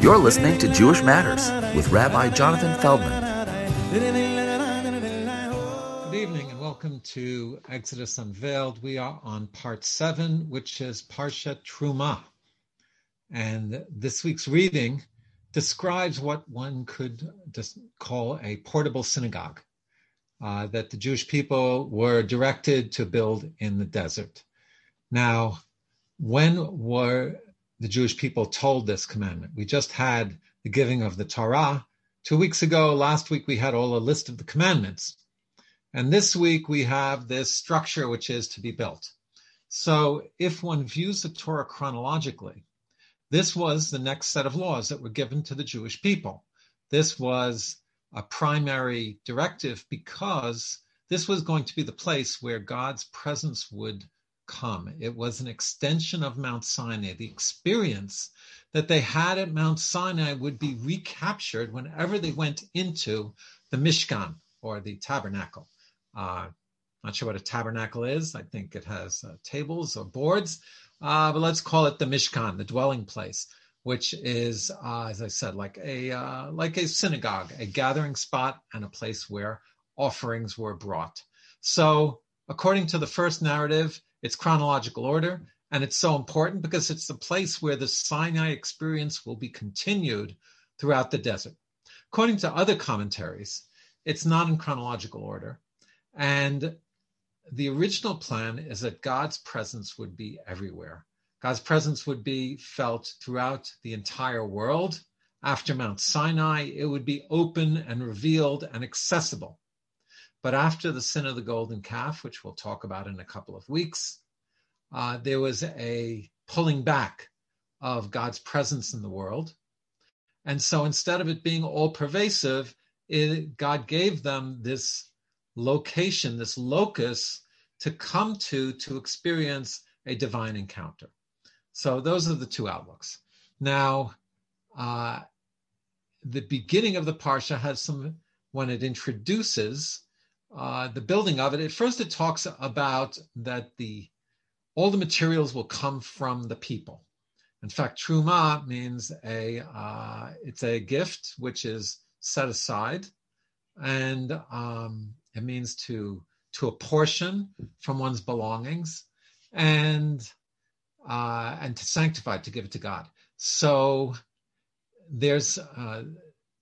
You're listening to Jewish Matters with Rabbi Jonathan Feldman. Good evening and welcome to Exodus Unveiled. We are on part seven, which is Parsha Truma. And this week's reading describes what one could just call a portable synagogue uh, that the Jewish people were directed to build in the desert. Now, when were the Jewish people told this commandment. We just had the giving of the Torah. Two weeks ago, last week, we had all a list of the commandments. And this week, we have this structure which is to be built. So if one views the Torah chronologically, this was the next set of laws that were given to the Jewish people. This was a primary directive because this was going to be the place where God's presence would come. It was an extension of Mount Sinai. The experience that they had at Mount Sinai would be recaptured whenever they went into the Mishkan or the tabernacle. Uh, not sure what a tabernacle is. I think it has uh, tables or boards, uh, but let's call it the Mishkan, the dwelling place, which is, uh, as I said, like a uh, like a synagogue, a gathering spot, and a place where offerings were brought. So, according to the first narrative, its chronological order, and it's so important because it's the place where the Sinai experience will be continued throughout the desert. According to other commentaries, it's not in chronological order. And the original plan is that God's presence would be everywhere. God's presence would be felt throughout the entire world. After Mount Sinai, it would be open and revealed and accessible. But after the sin of the golden calf, which we'll talk about in a couple of weeks, uh, there was a pulling back of God's presence in the world. And so instead of it being all pervasive, it, God gave them this location, this locus to come to to experience a divine encounter. So those are the two outlooks. Now, uh, the beginning of the parsha has some when it introduces uh, the building of it, at first it talks about that the all the materials will come from the people. In fact, truma means a uh, it's a gift which is set aside, and um, it means to to apportion from one's belongings, and uh, and to sanctify to give it to God. So there's uh,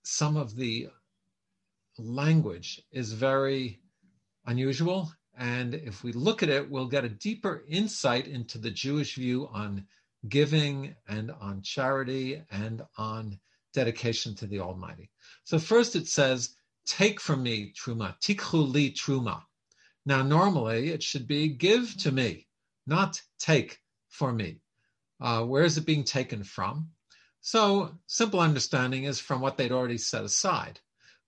some of the language is very unusual. And if we look at it, we'll get a deeper insight into the Jewish view on giving and on charity and on dedication to the Almighty. So first it says, take from me truma, tikhu li truma. Now normally it should be give to me, not take for me. Uh, where is it being taken from? So simple understanding is from what they'd already set aside.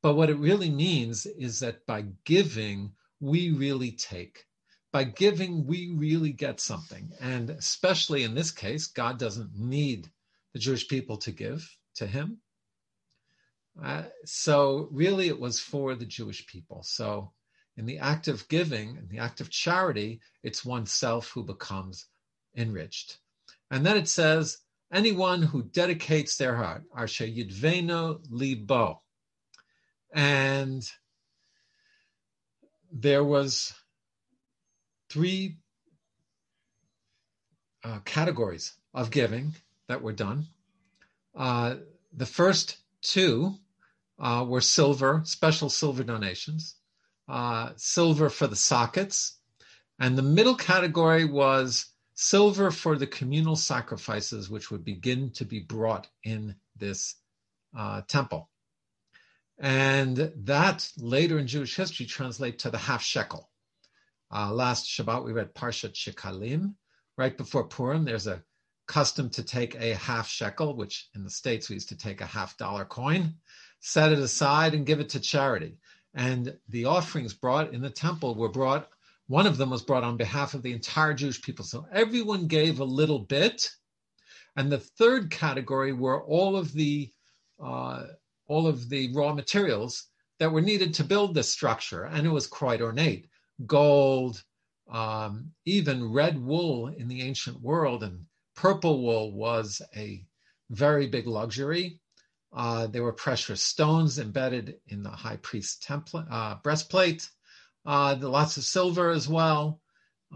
But what it really means is that by giving, we really take. By giving, we really get something. And especially in this case, God doesn't need the Jewish people to give to him. Uh, so really, it was for the Jewish people. So in the act of giving, in the act of charity, it's oneself who becomes enriched. And then it says, anyone who dedicates their heart, Arshe Yidveno Libo, and there was three uh, categories of giving that were done. Uh, the first two uh, were silver, special silver donations, uh, silver for the sockets, and the middle category was silver for the communal sacrifices which would begin to be brought in this uh, temple. And that later in Jewish history translate to the half shekel. Uh, last Shabbat we read Parshat Shekalim. Right before Purim, there's a custom to take a half shekel, which in the States we used to take a half dollar coin, set it aside and give it to charity. And the offerings brought in the temple were brought, one of them was brought on behalf of the entire Jewish people. So everyone gave a little bit. And the third category were all of the uh, all of the raw materials that were needed to build this structure, and it was quite ornate. Gold, um, even red wool in the ancient world, and purple wool was a very big luxury. Uh, there were precious stones embedded in the high priest's uh, breastplate. Uh, lots of silver as well.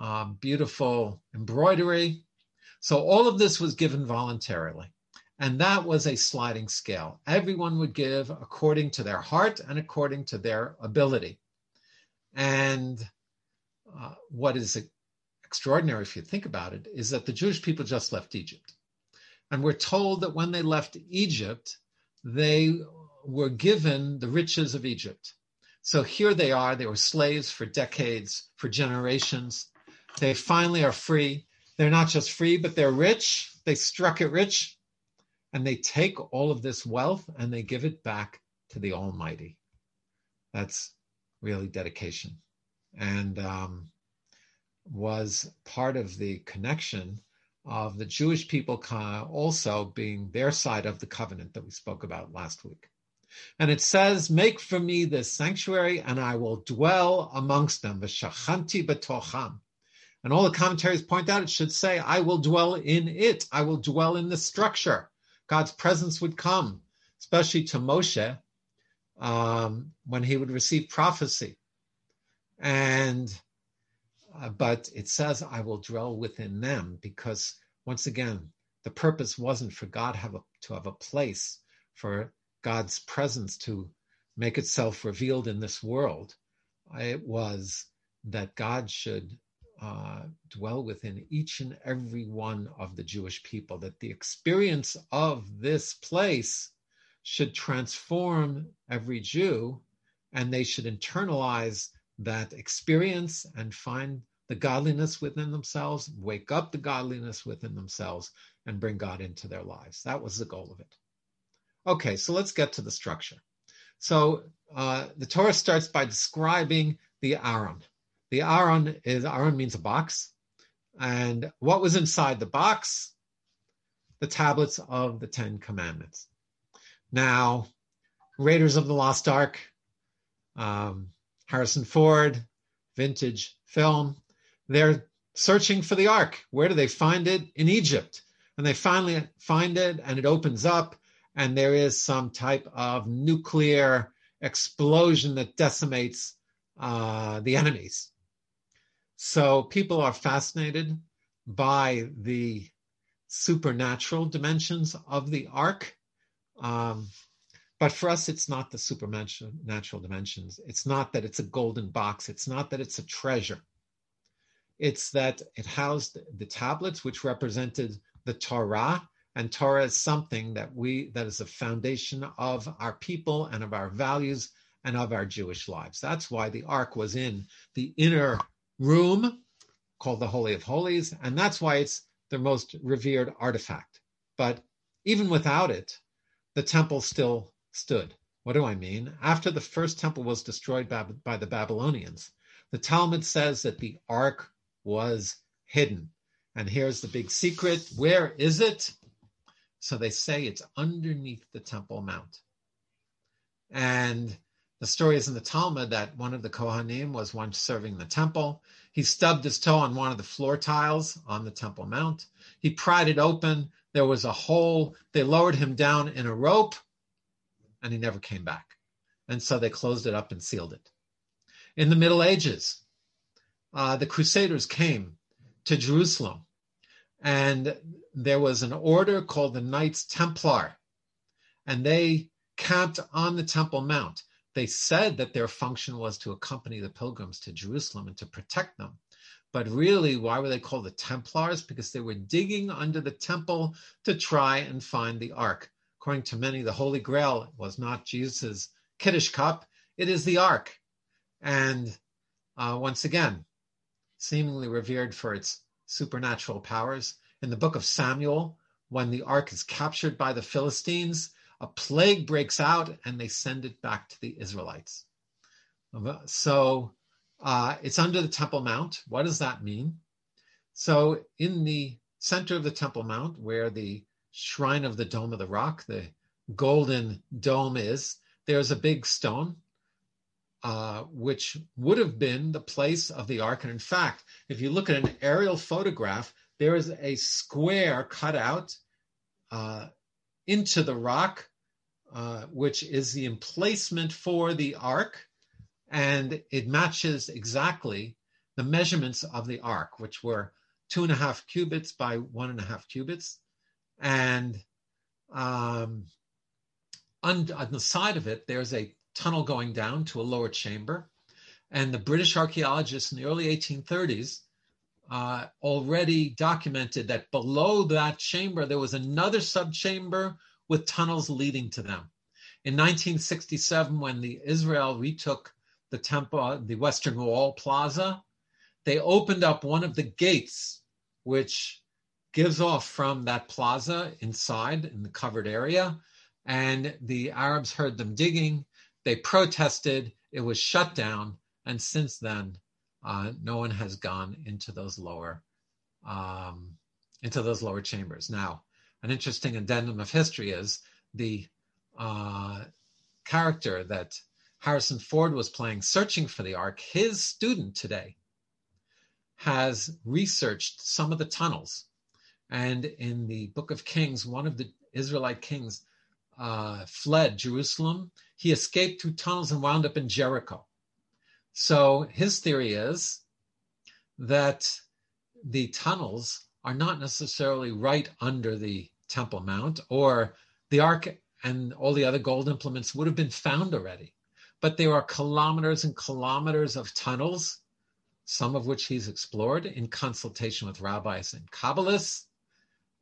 Uh, beautiful embroidery. So all of this was given voluntarily. And that was a sliding scale. Everyone would give according to their heart and according to their ability. And uh, what is extraordinary, if you think about it, is that the Jewish people just left Egypt. And we're told that when they left Egypt, they were given the riches of Egypt. So here they are, they were slaves for decades, for generations. They finally are free. They're not just free, but they're rich. They struck it rich and they take all of this wealth and they give it back to the Almighty. That's really dedication, and um, was part of the connection of the Jewish people also being their side of the covenant that we spoke about last week. And it says, Make for me this sanctuary, and I will dwell amongst them. V'shachanti betocham. And all the commentaries point out it should say, I will dwell in it. I will dwell in the structure. God's presence would come, especially to Moshe um, when he would receive prophecy. And uh, but it says, "I will dwell within them," because once again, the purpose wasn't for God have a, to have a place for God's presence to make itself revealed in this world. It was that God should uh, dwell within each and every one of the Jewish people, that the experience of this place should transform every Jew and they should internalize that experience and find the godliness within themselves, wake up the godliness within themselves, and bring God into their lives. That was the goal of it. Okay, so let's get to the structure. So uh, the Torah starts by describing the Aron. The Aron is Aron means a box. And what was inside the box? The tablets of the Ten Commandments. Now, Raiders of the Lost Ark, um, Harrison Ford, vintage film, they're searching for the ark. Where do they find it? In Egypt. And they finally find it, and it opens up, and there is some type of nuclear explosion that decimates uh, the enemies. So people are fascinated by the supernatural dimensions of the ark. Um, but for us, it's not the supernatural dimensions. It's not that it's a golden box. It's not that it's a treasure. It's that it housed the tablets, which represented the Torah, and Torah is something that we that is a foundation of our people and of our values and of our Jewish lives. That's why the ark was in the inner room called the Holy of Holies, and that's why it's the most revered artifact. But even without it, the temple still stood. What do I mean? After the first temple was destroyed by, by the Babylonians, the Talmud says that the ark was hidden. And here's the big secret. Where is it? So they say it's underneath the Temple Mount. And the story is in the Talmud that one of the Kohanim was once serving the temple. He stubbed his toe on one of the floor tiles on the Temple Mount. He pried it open. There was a hole. They lowered him down in a rope, and he never came back. And so they closed it up and sealed it. In the Middle Ages, uh, the Crusaders came to Jerusalem, and there was an order called the Knights Templar, and they camped on the Temple Mount. They said that their function was to accompany the pilgrims to Jerusalem and to protect them. But really, why were they called the Templars? Because they were digging under the temple to try and find the ark. According to many, the Holy Grail was not Jesus' Kiddush cup, it is the ark. And uh, once again, seemingly revered for its supernatural powers. In the book of Samuel, when the ark is captured by the Philistines, a plague breaks out and they send it back to the Israelites. So uh, it's under the Temple Mount. What does that mean? So in the center of the Temple Mount, where the shrine of the Dome of the Rock, the golden dome is, there's a big stone, uh, which would have been the place of the ark. And in fact, if you look at an aerial photograph, there is a square cut out uh, into the rock, uh, which is the emplacement for the ark, and it matches exactly the measurements of the ark, which were two and a half cubits by one and a half cubits, and um, on, on the side of it, there's a tunnel going down to a lower chamber. And the British archaeologists in the early 1830s uh, already documented that below that chamber, there was another subchamber with tunnels leading to them. In 1967, when the Israel retook the temple, the Western Wall Plaza, they opened up one of the gates, which gives off from that plaza inside in the covered area. And the Arabs heard them digging. They protested. It was shut down. And since then, uh, no one has gone into those lower um, into those lower chambers. Now, an interesting addendum of history is the uh, character that Harrison Ford was playing, searching for the Ark. His student today has researched some of the tunnels, and in the Book of Kings, one of the Israelite kings uh, fled Jerusalem. He escaped through tunnels and wound up in Jericho. So his theory is that the tunnels are not necessarily right under the Temple Mount, or the Ark and all the other gold implements would have been found already. But there are kilometers and kilometers of tunnels, some of which he's explored in consultation with rabbis and Kabbalists.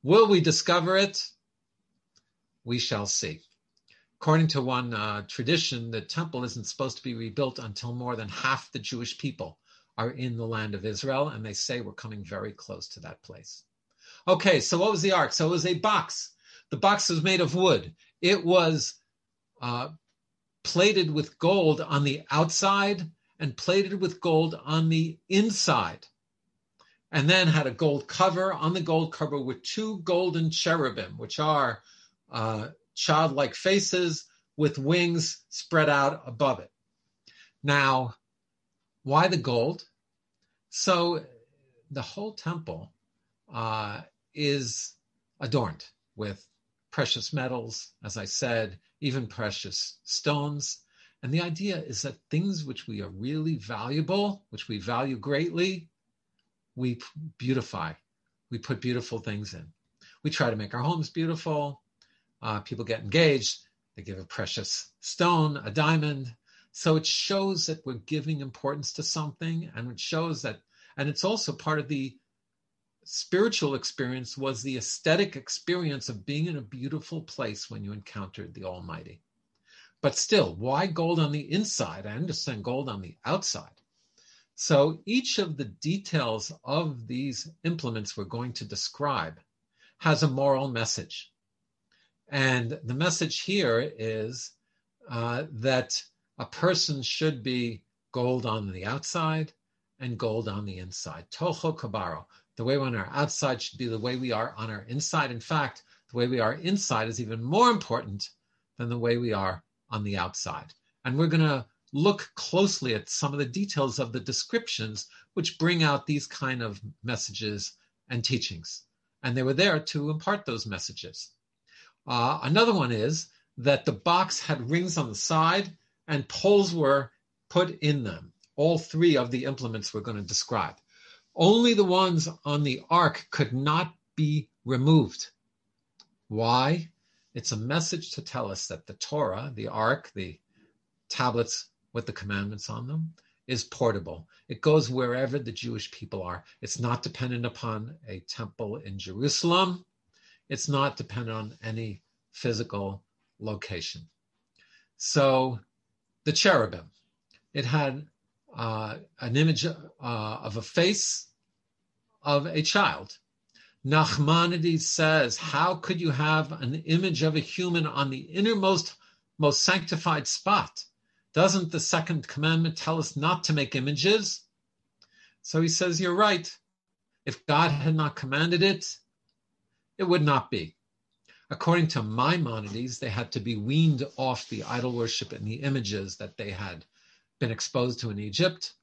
Will we discover it? We shall see. According to one uh, tradition, the temple isn't supposed to be rebuilt until more than half the Jewish people are in the land of Israel, and they say we're coming very close to that place. Okay, so what was the ark? So it was a box. The box was made of wood. It was uh, plated with gold on the outside and plated with gold on the inside. And then had a gold cover on the gold cover with two golden cherubim, which are uh, childlike faces with wings spread out above it. Now, why the gold? So the whole temple uh, is adorned with precious metals, as I said, even precious stones. And the idea is that things which we are really valuable, which we value greatly, we beautify. We put beautiful things in. We try to make our homes beautiful uh, people get engaged, they give a precious stone, a diamond. So it shows that we're giving importance to something, and it shows that, and it's also part of the spiritual experience was the aesthetic experience of being in a beautiful place when you encountered the Almighty. But still, why gold on the inside? I understand gold on the outside. So each of the details of these implements we're going to describe has a moral message. And the message here is uh, that a person should be gold on the outside and gold on the inside. Toho kabaro. The way we're on our outside should be the way we are on our inside. In fact, the way we are inside is even more important than the way we are on the outside. And we're going to look closely at some of the details of the descriptions which bring out these kind of messages and teachings. And they were there to impart those messages. Uh, another one is that the box had rings on the side and poles were put in them. All three of the implements we're going to describe. Only the ones on the ark could not be removed. Why? It's a message to tell us that the Torah, the ark, the tablets with the commandments on them, is portable. It goes wherever the Jewish people are. It's not dependent upon a temple in Jerusalem. It's not dependent on any physical location. So the cherubim, it had uh, an image uh, of a face of a child. Nachmanides says, How could you have an image of a human on the innermost, most sanctified spot? Doesn't the second commandment tell us not to make images? So he says, You're right. If God had not commanded it, it would not be. According to Maimonides, they had to be weaned off the idol worship and the images that they had been exposed to in Egypt.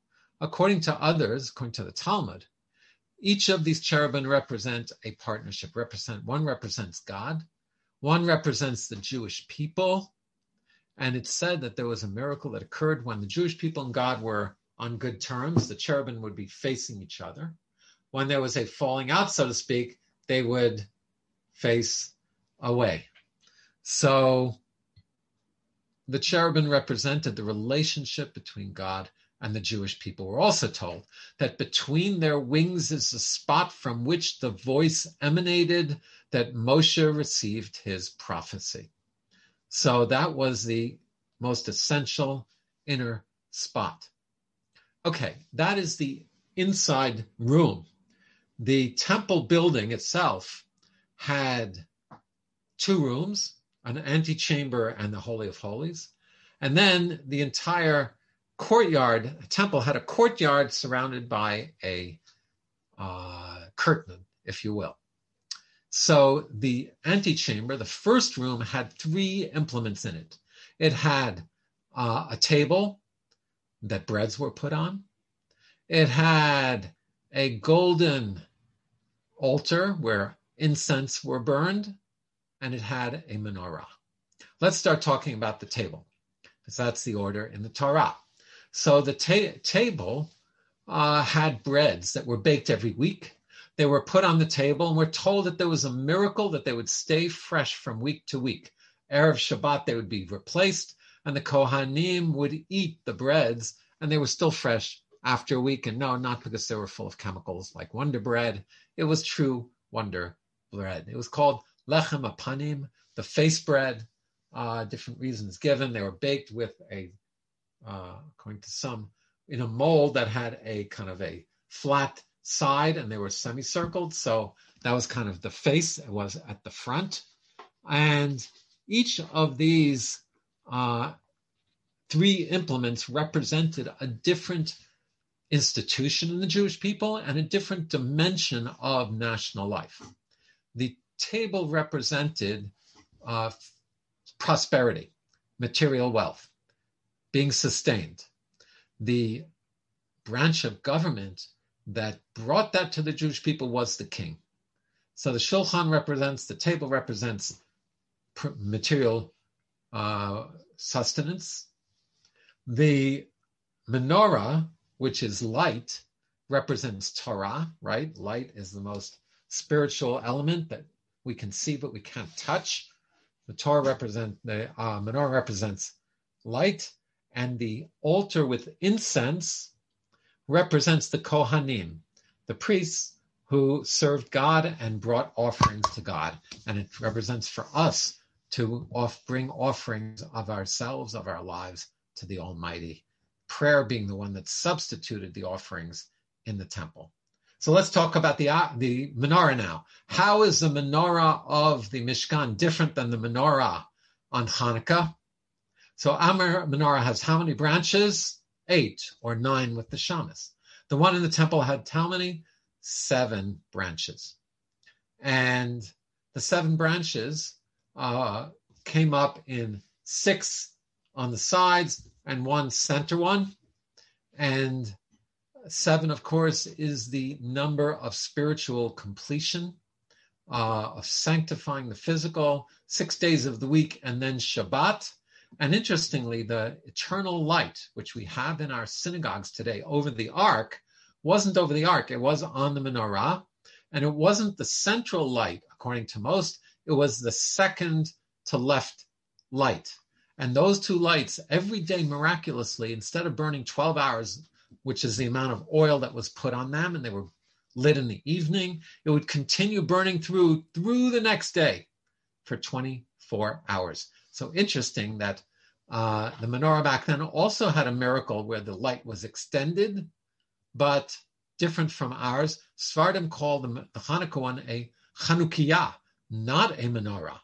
According to others, according to the Talmud, each of these cherubim represent a partnership. Represent one represents God, One represents the Jewish people, and it's said that there was a miracle that occurred when the Jewish people and God were on good terms. The cherubim would be facing each other. When there was a falling out, so to speak, they would face away. So the cherubim represented the relationship between God and the Jewish people. We're also told that between their wings is a spot from which the voice emanated that Moshe received his prophecy. So that was the most essential inner spot. Okay, that is the inside room. The temple building itself had two rooms, an antechamber and the Holy of Holies. And then the entire courtyard, a temple had a courtyard surrounded by a uh, curtain, if you will. So the antechamber, the first room, had three implements in it. It had uh, a table that breads were put on. It had a golden altar where incense were burned, and it had a menorah. Let's start talking about the table, because that's the order in the Torah. So the ta- table uh, had breads that were baked every week. They were put on the table, and we're told that there was a miracle that they would stay fresh from week to week. Erev Shabbat, they would be replaced, and the Kohanim would eat the breads, and they were still fresh after a week. And no, not because they were full of chemicals like Wonder Bread. It was true Wonder Bread. It was called Lechem Apanim, the face bread. Uh, different reasons given. They were baked with a uh, according to some, in a mold that had a kind of a flat side and they were semicircled. So that was kind of the face, it was at the front. And each of these uh, three implements represented a different institution in the Jewish people and a different dimension of national life. The table represented uh, prosperity, material wealth being sustained. The branch of government that brought that to the Jewish people was the king. So the shulchan represents, the table represents material uh, sustenance. The menorah, which is light, represents Torah, right? Light is the most spiritual element that we can see but we can't touch. The Torah represent the uh, menorah represents light, and the altar with incense represents the Kohanim, the priests who served God and brought offerings to God. And it represents for us to off, bring offerings of ourselves, of our lives to the Almighty. Prayer being the one that substituted the offerings in the temple. So let's talk about the, uh, the menorah now. How is the menorah of the Mishkan different than the menorah on Hanukkah? So Amar menorah has how many branches? Eight or nine with the shamas. The one in the temple had how many? Seven branches. And the seven branches uh, came up in six on the sides and one center one. And seven, of course, is the number of spiritual completion, uh, of sanctifying the physical, six days of the week, and then Shabbat and interestingly, the eternal light, which we have in our synagogues today over the ark, wasn't over the ark, it was on the menorah. And it wasn't the central light, according to most, it was the second to left light. And those two lights, every day miraculously, instead of burning 12 hours, which is the amount of oil that was put on them, and they were lit in the evening, it would continue burning through through the next day for 24 hours. So interesting that uh, the menorah back then also had a miracle where the light was extended, but different from ours. Sephardim called the, the Hanukkah one a Chanukiah, not a menorah.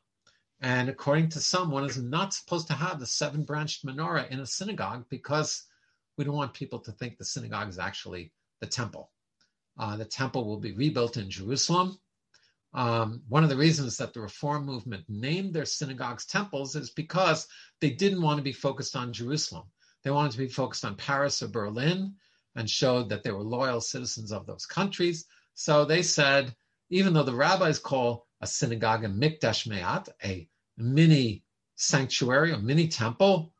And according to some, one is not supposed to have the seven branched menorah in a synagogue because we don't want people to think the synagogue is actually the temple. Uh, the temple will be rebuilt in Jerusalem. Um, one of the reasons that the Reform movement named their synagogues temples is because they didn't want to be focused on Jerusalem. They wanted to be focused on Paris or Berlin and showed that they were loyal citizens of those countries. So they said, even though the rabbis call a synagogue a mikdash me'at, a mini sanctuary, a mini temple,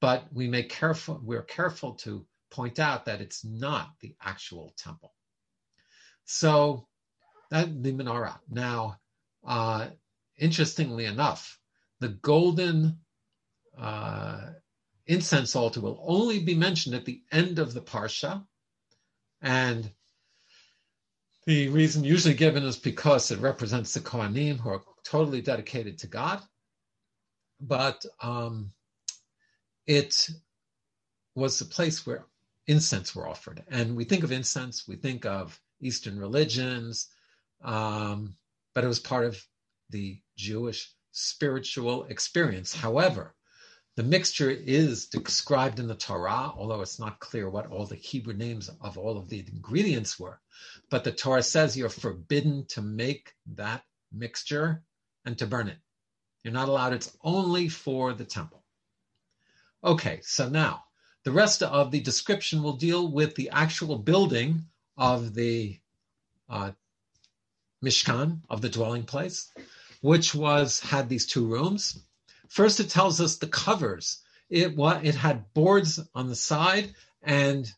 but we make careful, we're careful to point out that it's not the actual temple. So that the menorah. Now, uh, interestingly enough, the golden uh, incense altar will only be mentioned at the end of the parsha, and the reason usually given is because it represents the Kohanim who are totally dedicated to God, but um, it was the place where incense were offered. And we think of incense, we think of Eastern religions, um, but it was part of the Jewish spiritual experience. However, the mixture is described in the Torah, although it's not clear what all the Hebrew names of all of the ingredients were. But the Torah says you're forbidden to make that mixture and to burn it. You're not allowed, it's only for the temple. Okay, so now the rest of the description will deal with the actual building of the uh, Mishkan, of the dwelling place, which was had these two rooms. First, it tells us the covers. It what it had boards on the side and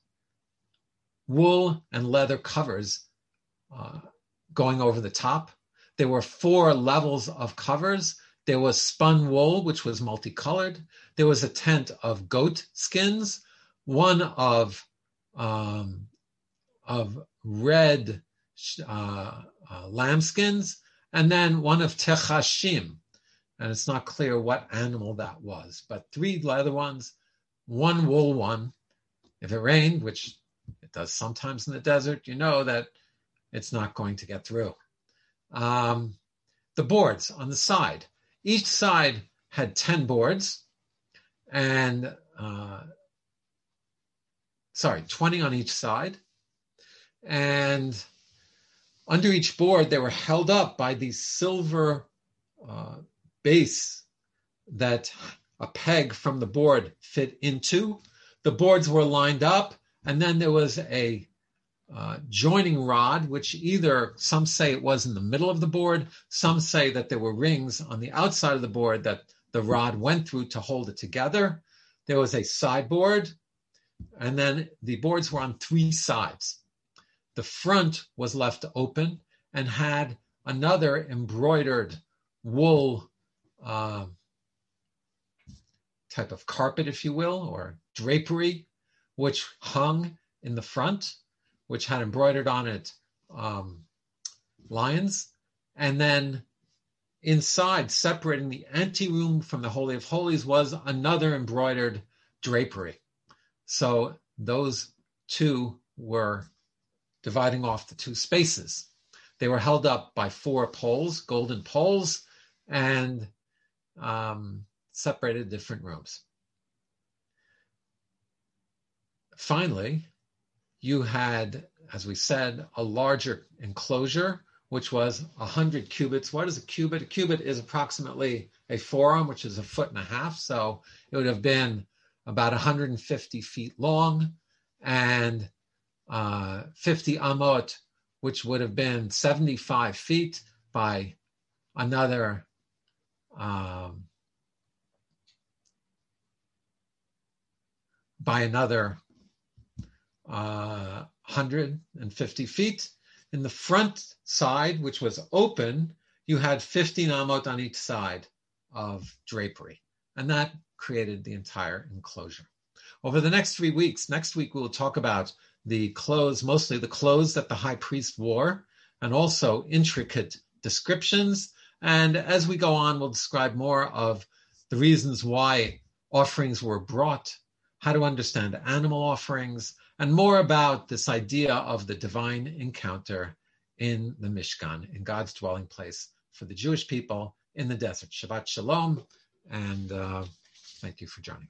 wool and leather covers uh, going over the top. There were four levels of covers. There was spun wool, which was multicolored. There was a tent of goat skins, one of um, of red uh, uh, lambskins, and then one of techashim, and it's not clear what animal that was, but three leather ones, one wool one. If it rained, which it does sometimes in the desert, you know that it's not going to get through. Um, the boards on the side, each side had 10 boards, and uh, sorry, 20 on each side. And under each board, they were held up by these silver uh, base that a peg from the board fit into. The boards were lined up, and then there was a uh, joining rod, which either some say it was in the middle of the board, some say that there were rings on the outside of the board that the rod went through to hold it together. There was a sideboard, and then the boards were on three sides. The front was left open and had another embroidered wool uh, type of carpet, if you will, or drapery, which hung in the front, which had embroidered on it um, lions. And then inside, separating the anteroom from the Holy of Holies, was another embroidered drapery. So those two were dividing off the two spaces. They were held up by four poles, golden poles, and um, separated different rooms. Finally, you had, as we said, a larger enclosure, which was 100 cubits. What is a cubit? A cubit is approximately a forearm, which is a foot and a half. So it would have been about 150 feet long and uh, 50 amot, which would have been 75 feet by another um, by another uh, 150 feet. In the front side, which was open, you had 15 amot on each side of drapery, and that created the entire enclosure. Over the next three weeks, next week we'll talk about the clothes, mostly the clothes that the high priest wore, and also intricate descriptions. And as we go on, we'll describe more of the reasons why offerings were brought, how to understand animal offerings, and more about this idea of the divine encounter in the Mishkan, in God's dwelling place for the Jewish people in the desert. Shabbat Shalom, and uh, thank you for joining.